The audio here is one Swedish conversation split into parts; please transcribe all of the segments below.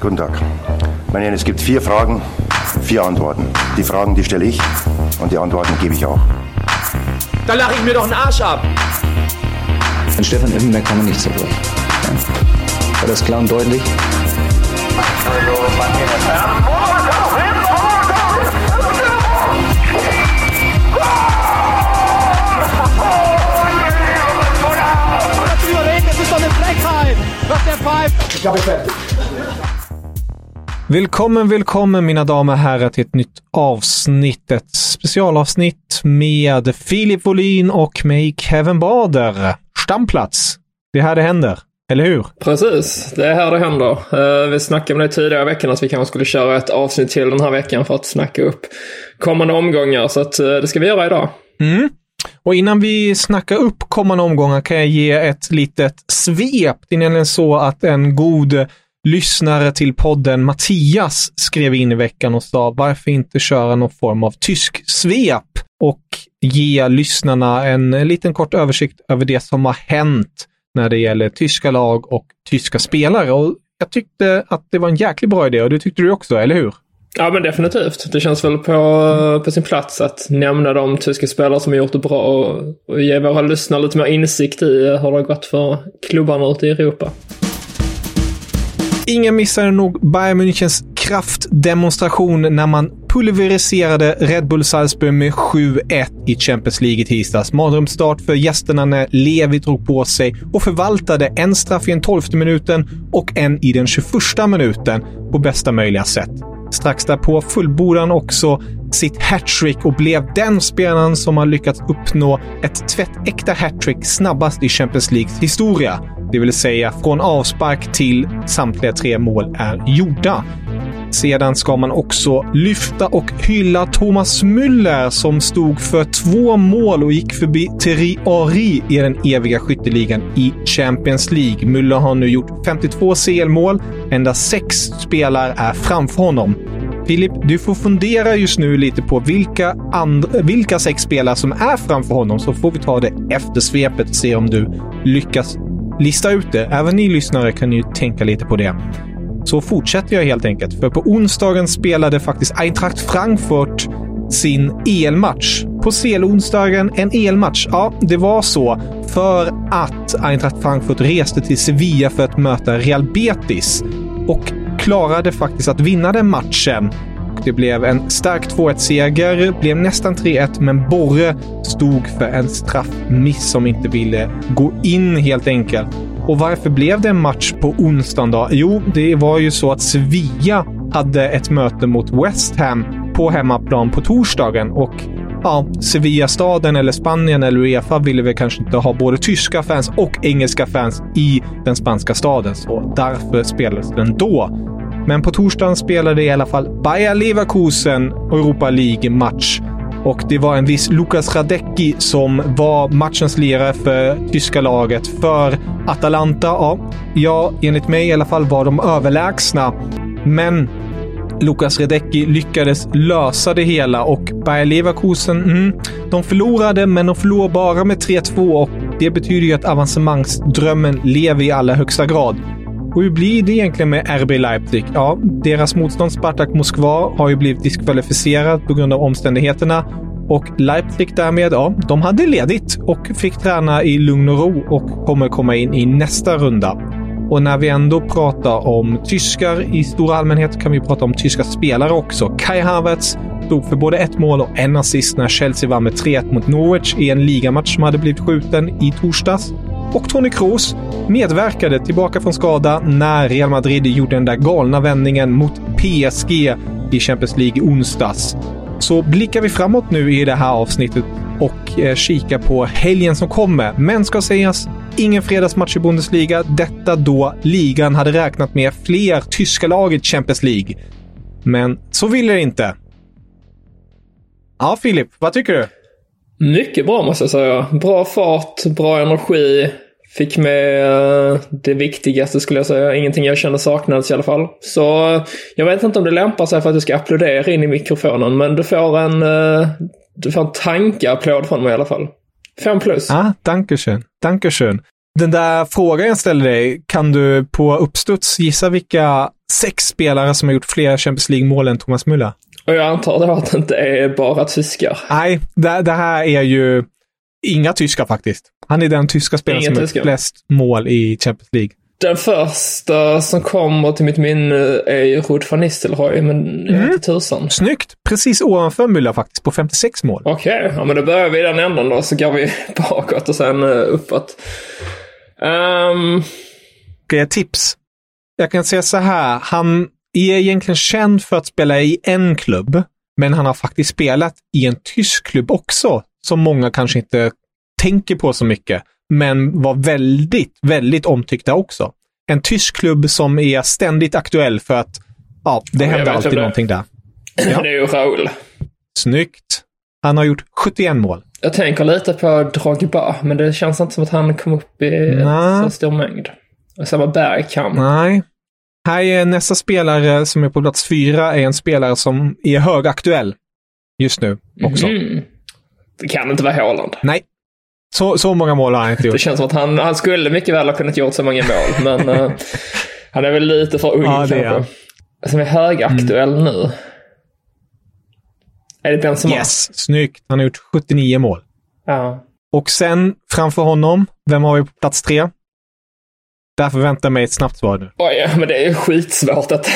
Guten Tag. Meine es gibt vier Fragen, vier Antworten. Die Fragen, die stelle ich und die Antworten gebe ich auch. Da lache ich mir doch einen Arsch ab. An Stefan Effenberg kann man nicht zerbrechen. Ja. War das klar und deutlich? Das ist doch eine Frechheit, was der pfeift. Ich habe fertig. Välkommen, välkommen mina damer och herrar till ett nytt avsnitt. Ett specialavsnitt med Filip Wolin och mig, Kevin Bader. Stamplats. Det är här det händer. Eller hur? Precis, det är här det händer. Uh, vi snackade med det tidigare i veckan att vi kanske skulle köra ett avsnitt till den här veckan för att snacka upp kommande omgångar. Så att, uh, det ska vi göra idag. Mm. Och innan vi snackar upp kommande omgångar kan jag ge ett litet svep. Det är nämligen så att en god lyssnare till podden Mattias skrev in i veckan och sa varför inte köra någon form av tysk svep och ge lyssnarna en liten kort översikt över det som har hänt när det gäller tyska lag och tyska spelare. Och jag tyckte att det var en jäkligt bra idé och det tyckte du också, eller hur? Ja, men definitivt. Det känns väl på, på sin plats att nämna de tyska spelare som har gjort det bra och, och ge våra lyssnare lite mer insikt i hur det har gått för klubbarna ute i Europa. Ingen missade nog Bayern Münchens kraftdemonstration när man pulveriserade Red Bull Salzburg med 7-1 i Champions League i tisdags. Mardrömsstart för gästerna när Levi drog på sig och förvaltade en straff i den 12 minuten och en i den 21 minuten på bästa möjliga sätt. Strax därpå fullbordade han också sitt hattrick och blev den spelaren som har lyckats uppnå ett tvättäkta hattrick snabbast i Champions Leagues historia. Det vill säga från avspark till samtliga tre mål är gjorda. Sedan ska man också lyfta och hylla Thomas Müller som stod för två mål och gick förbi Thierry Henry i den eviga skytteligan i Champions League. Müller har nu gjort 52 CL-mål. Endast sex spelare är framför honom. Filip, du får fundera just nu lite på vilka, vilka sex spelare som är framför honom, så får vi ta det efter svepet och se om du lyckas lista ut det. Även ni lyssnare kan ju tänka lite på det. Så fortsätter jag helt enkelt, för på onsdagen spelade faktiskt Eintracht Frankfurt sin elmatch. På CL-onsdagen en elmatch. Ja, det var så för att Eintracht Frankfurt reste till Sevilla för att möta Real Betis och klarade faktiskt att vinna den matchen. Det blev en stark 2-1-seger, blev nästan 3-1, men Borre stod för en straffmiss som inte ville gå in helt enkelt. Och varför blev det en match på onsdagen då? Jo, det var ju så att Sevilla hade ett möte mot West Ham på hemmaplan på torsdagen och ja, Sevilla-staden eller Spanien eller Uefa ville väl kanske inte ha både tyska fans och engelska fans i den spanska staden, så därför spelades den då. Men på torsdagen spelade i alla fall Bayer Leverkusen Europa League-match. Och det var en viss Lukas Radecki som var matchens lirare för tyska laget. För Atalanta, ja, ja, enligt mig i alla fall var de överlägsna. Men Lukas Redecki lyckades lösa det hela och Bayer Leverkusen, mm, de förlorade, men de förlorade bara med 3-2 och det betyder ju att avancemangsdrömmen lever i allra högsta grad. Och hur blir det egentligen med RB Leipzig? Ja, deras motstånd Spartak Moskva har ju blivit diskvalificerat på grund av omständigheterna. Och Leipzig därmed, ja, de hade ledigt och fick träna i lugn och ro och kommer komma in i nästa runda. Och när vi ändå pratar om tyskar i stor allmänhet kan vi prata om tyska spelare också. Kai Havertz stod för både ett mål och en assist när Chelsea vann med 3-1 mot Norwich i en ligamatch som hade blivit skjuten i torsdags. Och Toni Kroos medverkade tillbaka från skada när Real Madrid gjorde den där galna vändningen mot PSG i Champions League i onsdags. Så blickar vi framåt nu i det här avsnittet och eh, kikar på helgen som kommer. Men ska sägas, ingen fredagsmatch i Bundesliga. Detta då ligan hade räknat med fler tyska lag i Champions League. Men så ville det inte. Ja, Filip, vad tycker du? Mycket bra måste jag säga. Bra fart, bra energi. Fick med eh, det viktigaste skulle jag säga. Ingenting jag kände saknades i alla fall. Så eh, jag vet inte om det lämpar sig för att du ska applådera in i mikrofonen, men du får en, eh, du får en tankeapplåd från mig i alla fall. Fem plus. Ah, dankeschön. Dankeschön. Den där frågan jag ställde dig, kan du på uppstuds gissa vilka sex spelare som har gjort fler Champions League-mål än Thomas Müller. Och jag antar då att det inte är bara tyskar. Nej, det, det här är ju inga tyskar faktiskt. Han är den tyska spelaren Inga som har tyskar. gjort flest mål i Champions League. Den första som kommer till mitt minne är ju Ruud van Nistelrooy, men jag vet inte tusan. Snyggt! Precis ovanför Müller faktiskt, på 56 mål. Okej, ja men då börjar vi i den änden då, så går vi bakåt och sen uh, uppåt. Ehm, Ska jag tips? Jag kan säga så här. Han är egentligen känd för att spela i en klubb, men han har faktiskt spelat i en tysk klubb också, som många kanske inte tänker på så mycket, men var väldigt, väldigt omtyckta också. En tysk klubb som är ständigt aktuell för att ja, det jag händer alltid det någonting där. Det är ju Raul. Snyggt. Han har gjort 71 mål. Jag tänker lite på Drogba, men det känns inte som att han kom upp i Nej. så stor mängd. Och samma Bergkamp. Nej. Här är nästa spelare som är på plats fyra, är en spelare som är högaktuell just nu också. Mm. Det kan inte vara Haaland. Nej. Så, så många mål har han inte Det gjort. känns som att han, han skulle mycket väl ha kunnat gjort så många mål, men eh, han är väl lite för ung Ja, det är. Som är högaktuell nu. Är det Benzema? Yes, snyggt. Han har gjort 79 mål. Ja. Och sen framför honom, vem har vi på plats tre? Där förväntar jag mig ett snabbt svar nu. Oj, men det är skitsvårt att...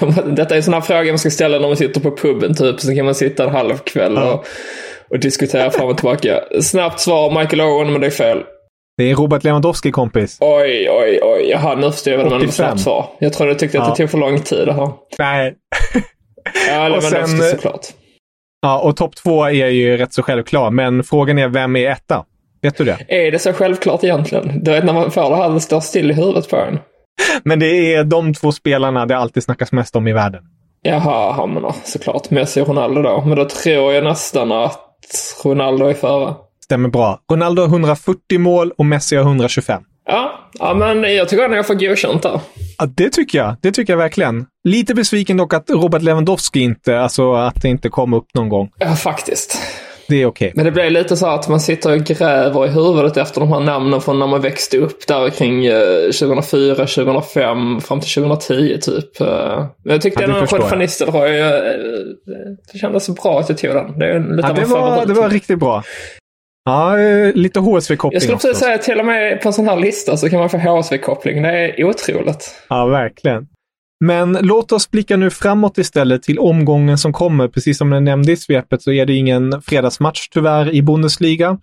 Detta är här fråga man ska ställa när man sitter på puben typ. Så kan man sitta en halv kväll Ja. och, och diskutera fram och tillbaka. Snabbt svar, Michael Owen, men det är fel. Det är Robert Lewandowski kompis. Oj, oj, oj. Jaha, nu förstår jag vad det var med 85. snabbt svar. Jag trodde du tyckte att det tog för lång tid. Jaha. Nej. Ja, Lewandowski sen- såklart. Ja, och topp två är ju rätt så självklar, men frågan är vem är etta? Vet du det? Är det så självklart egentligen? Du vet när man får det här, det står still i huvudet på en. Men det är de två spelarna det alltid snackas mest om i världen. Jaha, ja, men då, såklart. Messi och Ronaldo då. Men då tror jag nästan att Ronaldo är före. Stämmer bra. Ronaldo har 140 mål och Messi har 125. Ja, ja, men jag tycker att jag får godkänt där. Ja, det tycker jag. Det tycker jag verkligen. Lite besviken dock att Robert Lewandowski inte, alltså att det inte kom upp någon gång. Ja, faktiskt. Det är okej. Men det blir lite så att man sitter och gräver i huvudet efter de här namnen från när man växte upp där kring eh, 2004, 2005, fram till 2010 typ. Eh, Men jag tyckte Ja, jag. van Nistelrooy, eh, det kändes så bra att jag tog den. Det är lite Ja, det, var, det var riktigt bra. Ja, eh, lite HSV-koppling Jag skulle precis säga att till och med på en sån här lista så kan man få HSV-koppling. Det är otroligt. Ja, verkligen. Men låt oss blicka nu framåt istället till omgången som kommer. Precis som jag nämnde i svepet så är det ingen fredagsmatch tyvärr i Bundesliga.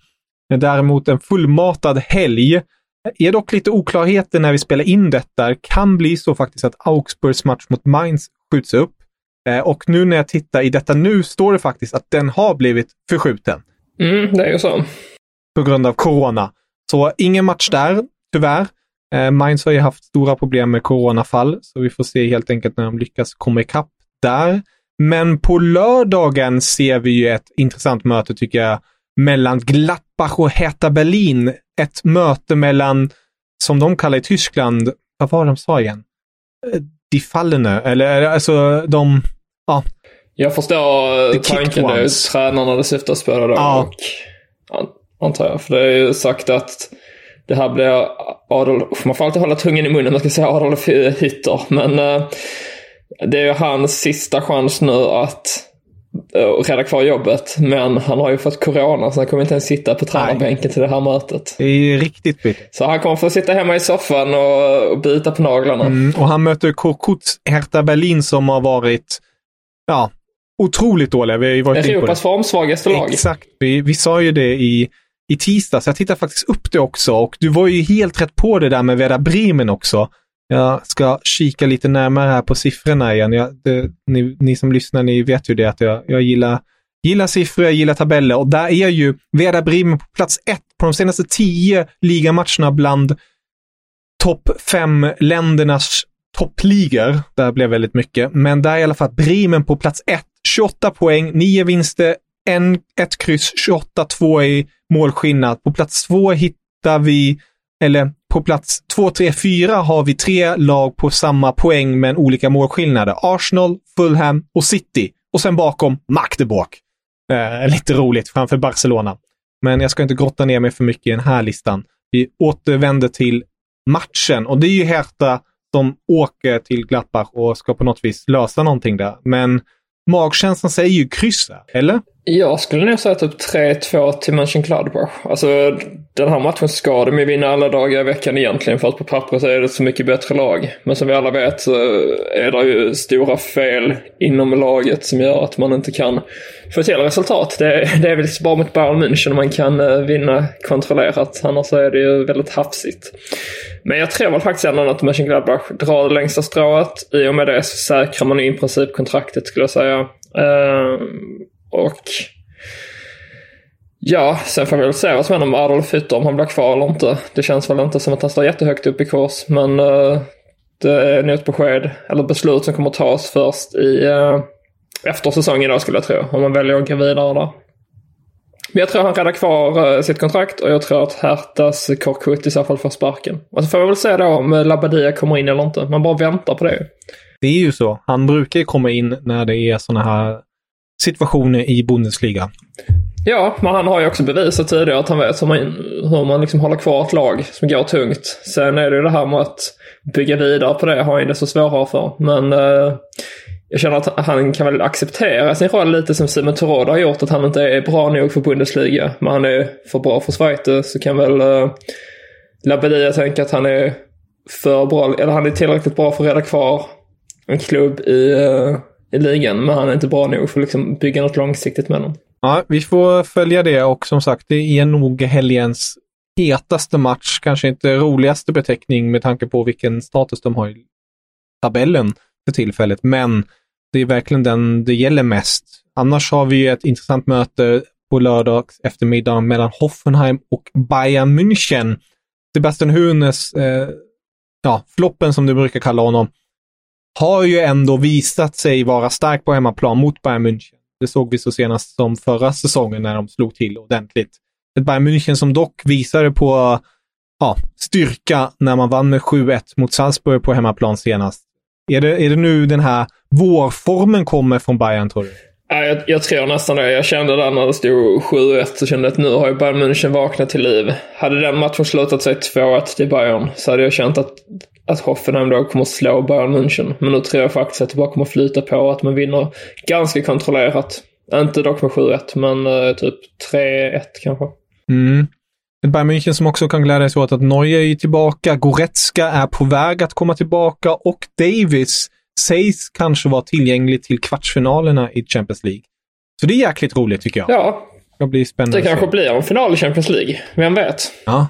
Däremot en fullmatad helg. är dock lite oklarheter när vi spelar in detta. Det kan bli så faktiskt att Augsburgs match mot Mainz skjuts upp. Eh, Och nu när jag tittar i detta nu står det faktiskt att den har blivit förskjuten Mm, det är ju så. på grund av corona. Så ingen match där, tyvärr. Eh, Mainz har ju haft stora problem med coronafall, så vi får se helt enkelt när de lyckas komma ikapp där. Men på lördagen ser vi ju ett intressant möte tycker jag mellan Gladbach och Hertha Berlin. Ett möte mellan, som de kallar i Tyskland, vad var de sa igen? Eh, Die Fallene, eller alltså de, ja, Jag förstår The eh, tanken. är ju ones. tränarna det syftas på det då. Ja. Och, an- antar jag. För det är ju sagt att det här blir Adolf... Man får alltid hålla tungan i munnen man ska säga Adolf Hitler. Men eh, det är ju hans sista chans nu att uh, rädda kvar jobbet. Men han har ju fått corona så han kommer inte ens sitta på tränarbänken till det här mötet. det är riktigt bittert. Så han kommer få sitta hemma i soffan och, och bita på naglarna. Mm, och han möter Korkuts Hertha Berlin som har varit ja, otroligt dåliga. Vi har ju varit Europas formsvagaste lag. Exakt. Vi, vi sa ju det i, i tisdags. Jag tittade faktiskt upp det också och du var ju helt rätt på det där med Werder Bremen också. Jag ska kika lite närmare här på siffrorna igen. Jag, det, ni, ni som lyssnar, ni vet ju det att jag, jag gillar, gillar siffror, jag gillar tabeller och där är ju Werder Bremen på plats ett på de senaste tio ligamatcherna bland topp fem ländernas toppligor. Där blev väldigt mycket, men där är i alla fall Bremen på plats ett. 28 poäng, 9 vinster, en, ett kryss, 28-2 i målskillnad. På plats två hittar vi, eller på plats 2, 3, 4 har vi tre lag på samma poäng men olika målskillnader. Arsenal, Fulham och City. Och sen bakom Magdeburg. Eh, lite roligt framför Barcelona. Men jag ska inte grotta ner mig för mycket i den här listan. Vi återvänder till matchen och det är ju Hertha som åker till Glappach och ska på något vis lösa någonting där. Men magkänslan säger ju kryss eller? Jag skulle nog säga typ 3-2 till Mönchengladbach. Alltså den här matchen ska de ju vinna alla dagar i veckan egentligen för att på pappret så är det ett så mycket bättre lag. Men som vi alla vet så är det ju stora fel inom laget som gör att man inte kan få till resultat. Det, det är väl bara mot Bayern München man kan eh, vinna kontrollerat. Annars är det ju väldigt hafsigt. Men jag tror väl faktiskt ändå att Mönchengladbach drar det längsta strået. I och med det så säkrar man i princip kontraktet skulle jag säga. Uh, och ja, sen får vi väl se vad som händer med Adolf Hütter, om han blir kvar eller inte. Det känns väl inte som att han står jättehögt upp i kurs, men uh, det är nog ett besked, eller beslut som kommer tas först i uh, efter säsongen då skulle jag tro. Om man väljer att gå vidare där. Men jag tror han räddar kvar uh, sitt kontrakt och jag tror att Hertas Korkut i så fall får sparken. Och så får vi väl se då om Labadia kommer in eller inte. Man bara väntar på det. Det är ju så. Han brukar ju komma in när det är sådana här situationer i Bundesliga. Ja, men han har ju också bevisat tidigare att han vet hur man, hur man liksom håller kvar ett lag som går tungt. Sen är det ju det här med att bygga vidare på det har han det så svårare för. Men eh, jag känner att han kan väl acceptera sin roll lite som Simon Torod har gjort. Att han inte är bra nog för Bundesliga. Men han är för bra för Schweiz. Så kan väl eh, Labadia tänka att han är för bra, eller han är tillräckligt bra för att rädda kvar en klubb i eh, i ligan, men han är inte bra nog för att liksom bygga något långsiktigt med honom. Ja, vi får följa det och som sagt, det är nog helgens hetaste match. Kanske inte roligaste beteckning med tanke på vilken status de har i tabellen för tillfället, men det är verkligen den det gäller mest. Annars har vi ett intressant möte på lördag eftermiddag mellan Hoffenheim och Bayern München. Sebastian Hunes, eh, ja, floppen som du brukar kalla honom, har ju ändå visat sig vara stark på hemmaplan mot Bayern München. Det såg vi så senast som förra säsongen när de slog till ordentligt. Ett Bayern München som dock visade på ja, styrka när man vann med 7-1 mot Salzburg på hemmaplan senast. Är det, är det nu den här vårformen kommer från Bayern tror du? Ja, jag, jag tror nästan det. Jag kände där när det stod 7-1 så kände jag att nu har ju Bayern München vaknat till liv. Hade den matchen slutat sig 2-1 till Bayern så hade jag känt att att Hoffenheim då kommer slå Bayern München. Men nu tror jag faktiskt att det bara kommer flyta på att man vinner ganska kontrollerat. Inte dock med 7-1, men uh, typ 3-1 kanske. Mm. Ett Bayern München som också kan glädja sig åt att Neuer är tillbaka, Goretzka är på väg att komma tillbaka och Davis sägs kanske vara tillgänglig till kvartsfinalerna i Champions League. Så det är jäkligt roligt tycker jag. Ja. Det, blir spännande det kanske blir en final i Champions League. Vem vet? Ja,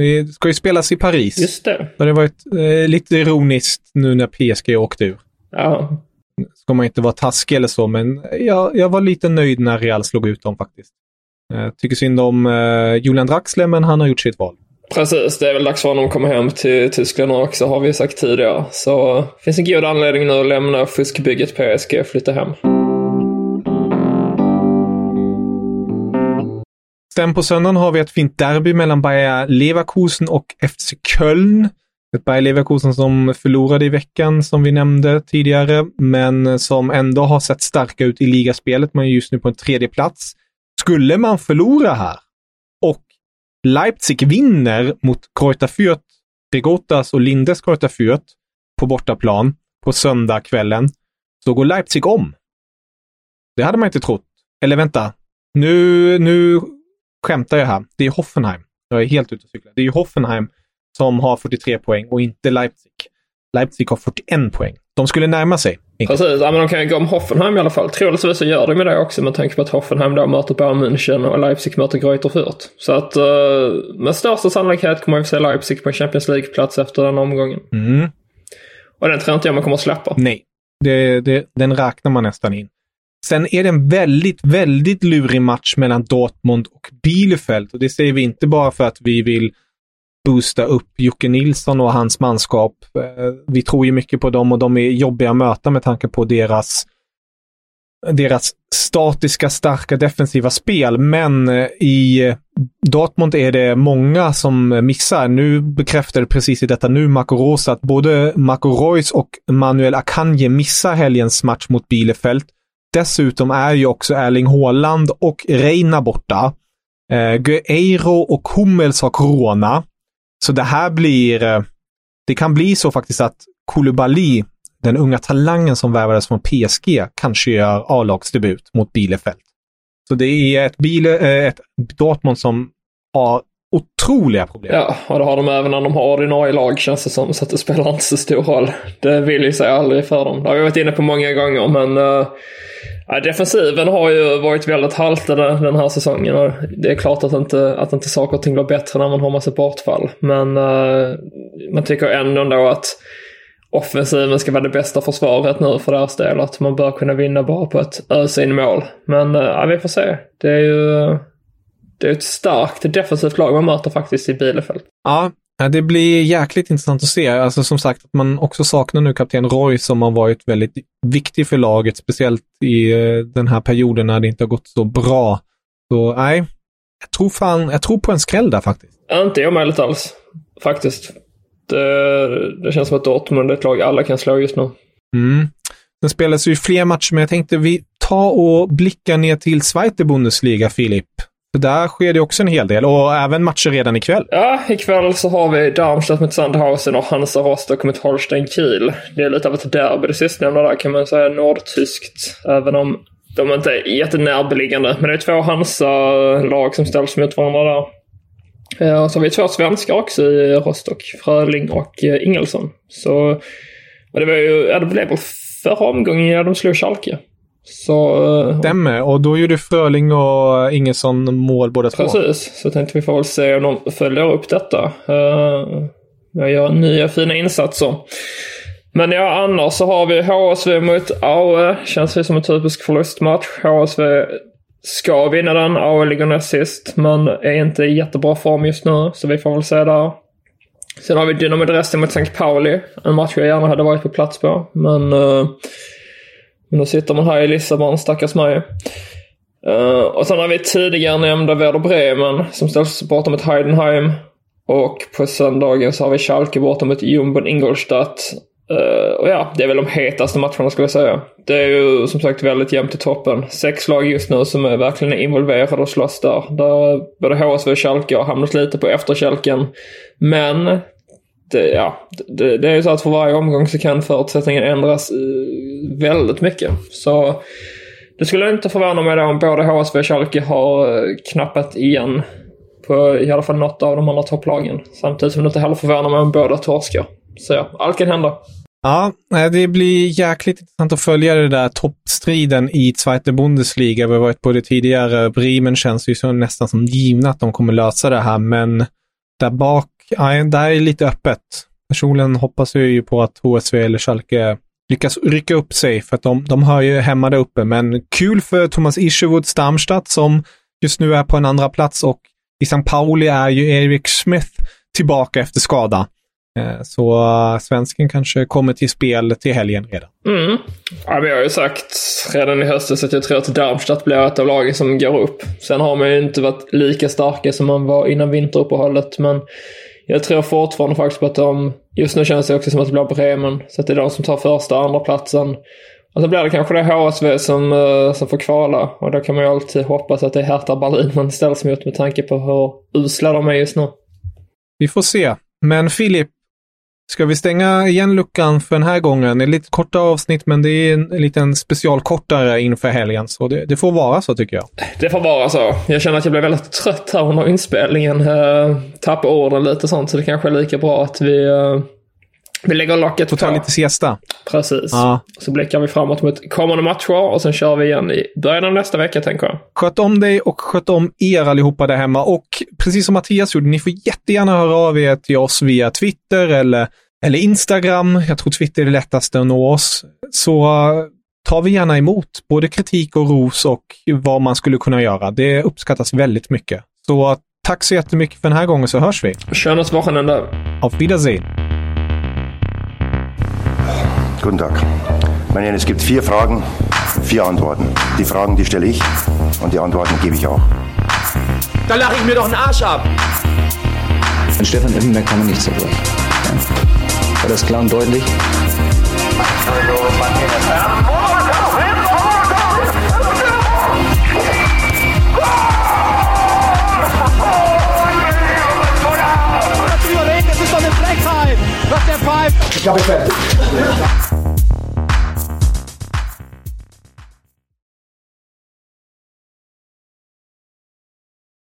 det ska ju spelas i Paris. Just det. Det har varit eh, lite ironiskt nu när PSG åkte ur. Ja. Ska man inte vara taskig eller så, men jag, jag var lite nöjd när Real slog ut dem faktiskt. Eh, tycker synd om eh, Julian Draxler, men han har gjort sitt val. Precis, det är väl dags för honom att komma hem till Tyskland också, har vi sagt tidigare. Så det finns en god anledning nu att lämna fuskbygget PSG och flytta hem. Sen på söndagen har vi ett fint derby mellan Bayer Leverkusen och FC Köln. Ett Bayer Leverkusen som förlorade i veckan, som vi nämnde tidigare, men som ändå har sett starka ut i ligaspelet. Man är just nu på en tredje plats. Skulle man förlora här och Leipzig vinner mot Kreuter Fürth, Regotas och Lindes Kreuter Fürth på bortaplan på söndagskvällen, så går Leipzig om. Det hade man inte trott. Eller vänta, nu, nu skämtar jag här. Det är Hoffenheim. Jag är helt ute och cyklar. Det är ju Hoffenheim som har 43 poäng och inte Leipzig. Leipzig har 41 poäng. De skulle närma sig. Precis, ja, men de kan ju gå om Hoffenheim i alla fall. Troligtvis så gör de ju det också med tanke på att Hoffenheim då möter Bayern München och Leipzig möter Greuther Fürth. Så att uh, med största sannolikhet kommer vi se Leipzig på Champions League-plats efter den omgången. Mm. Och den tror inte jag man kommer att släppa. Nej, det, det, den räknar man nästan in. Sen är det en väldigt, väldigt lurig match mellan Dortmund och Bielefeld. Och det säger vi inte bara för att vi vill boosta upp Jocke Nilsson och hans manskap. Eh, vi tror ju mycket på dem och de är jobbiga att möta med tanke på deras, deras statiska, starka defensiva spel. Men eh, i eh, Dortmund är det många som missar. Nu bekräftade precis i detta nu Marco Rosa att både Marco Reus och Manuel Akanji missar helgens match mot Bielefeld. Dessutom är ju också Erling Haaland och Reina borta. Eh, Gueiro och Hummels har corona. Så det här blir... Eh, det kan bli så faktiskt att Koulibaly, den unga talangen som värvades från PSG, kanske gör A-lagsdebut mot Bielefeld. Så det är ett, Biele, eh, ett Dortmund som har otroliga problem. Ja, och det har de även när de har ordinarie lag känns det som. Så att det spelar inte så stor roll. Det vill ju sig aldrig för dem. Det har vi varit inne på många gånger men uh, defensiven har ju varit väldigt haltade den här säsongen. Och det är klart att inte, att inte saker och ting blir bättre när man har massa bortfall. Men uh, man tycker ändå ändå att offensiven ska vara det bästa försvaret nu för deras del. Att man bör kunna vinna bara på ett ösa in mål. Men eh, ja, vi får se. Det är ju det är ett starkt defensivt lag man möter faktiskt i Bielefeld. Ja, det blir jäkligt intressant att se. Alltså som sagt, att man också saknar nu kapten Roy som har varit väldigt viktig för laget, speciellt i eh, den här perioden när det inte har gått så bra. Så nej, jag tror fan, jag tror på en skräll där faktiskt. Inte omöjligt alls, faktiskt. Det, det känns som att Dortmund är ett lag alla kan slå just nu. Mm. Sen spelas ju fler matcher, men jag tänkte vi tar och blickar ner till Zweite Bundesliga, Filip. Så där sker det också en hel del och även matcher redan ikväll. Ja, ikväll så har vi Darmstadt mot Sandhausen och Hansa Rostock mot Holstein Kiel. Det är lite av ett derby det sistnämnda där kan man säga, nordtyskt. Även om de inte är jättenärbeliggande. Men det är två Hansa-lag som ställs mot varandra där. Eh, och så har vi två svenskar också i Rostock. Fröling och eh, Ingelsson. Så och det var ju, ja det blev väl förra omgången när de slog Schalke. Så, uh, Stämmer, och då gjorde Fröling och Ingesson mål båda två. Precis, så tänkte vi får väl se om de följer upp detta. Uh, jag gör nya fina insatser. Men ja, annars så har vi HSV mot AE. Känns det som en typisk förlustmatch. HSV ska vinna den. AE ligger näst sist, men är inte i jättebra form just nu. Så vi får väl se där. Sen har vi Dynamo Dresden mot St. Pauli. En match jag gärna hade varit på plats på. Men uh, men då sitter man här i Lissabon, stackars mig. Uh, och sen har vi tidigare nämnda Werder Bremen som ställs borta mot Heidenheim. Och på söndagen så har vi Schalke borta mot Jumbon Ingolstadt. Uh, och ja, det är väl de hetaste matcherna skulle jag säga. Det är ju som sagt väldigt jämnt i toppen. Sex lag just nu som är verkligen involverade och slåss där. Där både HSV och Schalke har hamnat lite på efterkälken. Men det, ja, det, det är ju så att för varje omgång så kan förutsättningen ändras eh, väldigt mycket. Så det skulle inte förvåna mig då om både HSV och Schalke har eh, knappat igen på i alla fall något av de andra topplagen. Samtidigt som det inte heller förvånar mig om båda torskar. Så ja, allt kan hända. Ja, det blir jäkligt intressant att följa den där toppstriden i Zweite Bundesliga. Vi har varit på det tidigare. Bremen känns ju så nästan som givna att de kommer lösa det här, men där bak ja, det här är lite öppet. Personligen hoppas jag ju på att HSV eller Schalke lyckas rycka upp sig för att de, de hör ju hemma där uppe. Men kul för Thomas Isherwood Stamstad som just nu är på en andra plats och i St. Pauli är ju Erik Smith tillbaka efter skada. Eh, så uh, svensken kanske kommer till spel till helgen redan. Mm. Ja, vi har ju sagt redan i höstas att jag tror att Darmstadt blir ett av lagen som går upp. Sen har man ju inte varit lika starka som man var innan vinteruppehållet, men jag tror fortfarande faktiskt på att de, just nu känns det också som att det blir Bremen, så att det är de som tar första och andra platsen. Och så blir det kanske det HSV som, uh, som får kvala. Och då kan man ju alltid hoppas att det är Hertha Berlin man ställs mot med tanke på hur usla de är just nu. Vi får se. Men Filip, Ska vi stänga igen luckan för den här gången? Det är lite korta avsnitt, men det är en, liten specialkortare inför helgen. Så det, det, får vara så tycker jag. Det får vara så. Jag känner att jag blev väldigt trött här under inspelningen. Uh, tappade orden lite sånt, så det kanske är lika bra att vi uh, vi lägger locket på. ta lite siesta. Precis. Ja. Så blickar vi framåt mot kommande matcher och sen kör vi igen i början av nästa vecka tänker jag. Sköt om dig och sköt om er allihopa där hemma. Och precis som Mattias gjorde, ni får jättegärna höra av er till oss via Twitter eller, eller Instagram. Jag tror Twitter är det lättaste att nå oss. Så tar vi gärna emot både kritik och ros och vad man skulle kunna göra. Det uppskattas väldigt mycket. Så tack så jättemycket för den här gången så hörs vi. Schönes Wochenende. Auf Wiedersehen. Guten Tag. Meine Herren, es gibt vier Fragen, vier Antworten. Die Fragen, die stelle ich und die Antworten gebe ich auch. Da lache ich mir doch einen Arsch ab. An Stefan Effenberg kann man nicht zerbrechen. Ja. War das klar und deutlich? Das ist doch eine Frechheit! First and five. Ich habe fertig.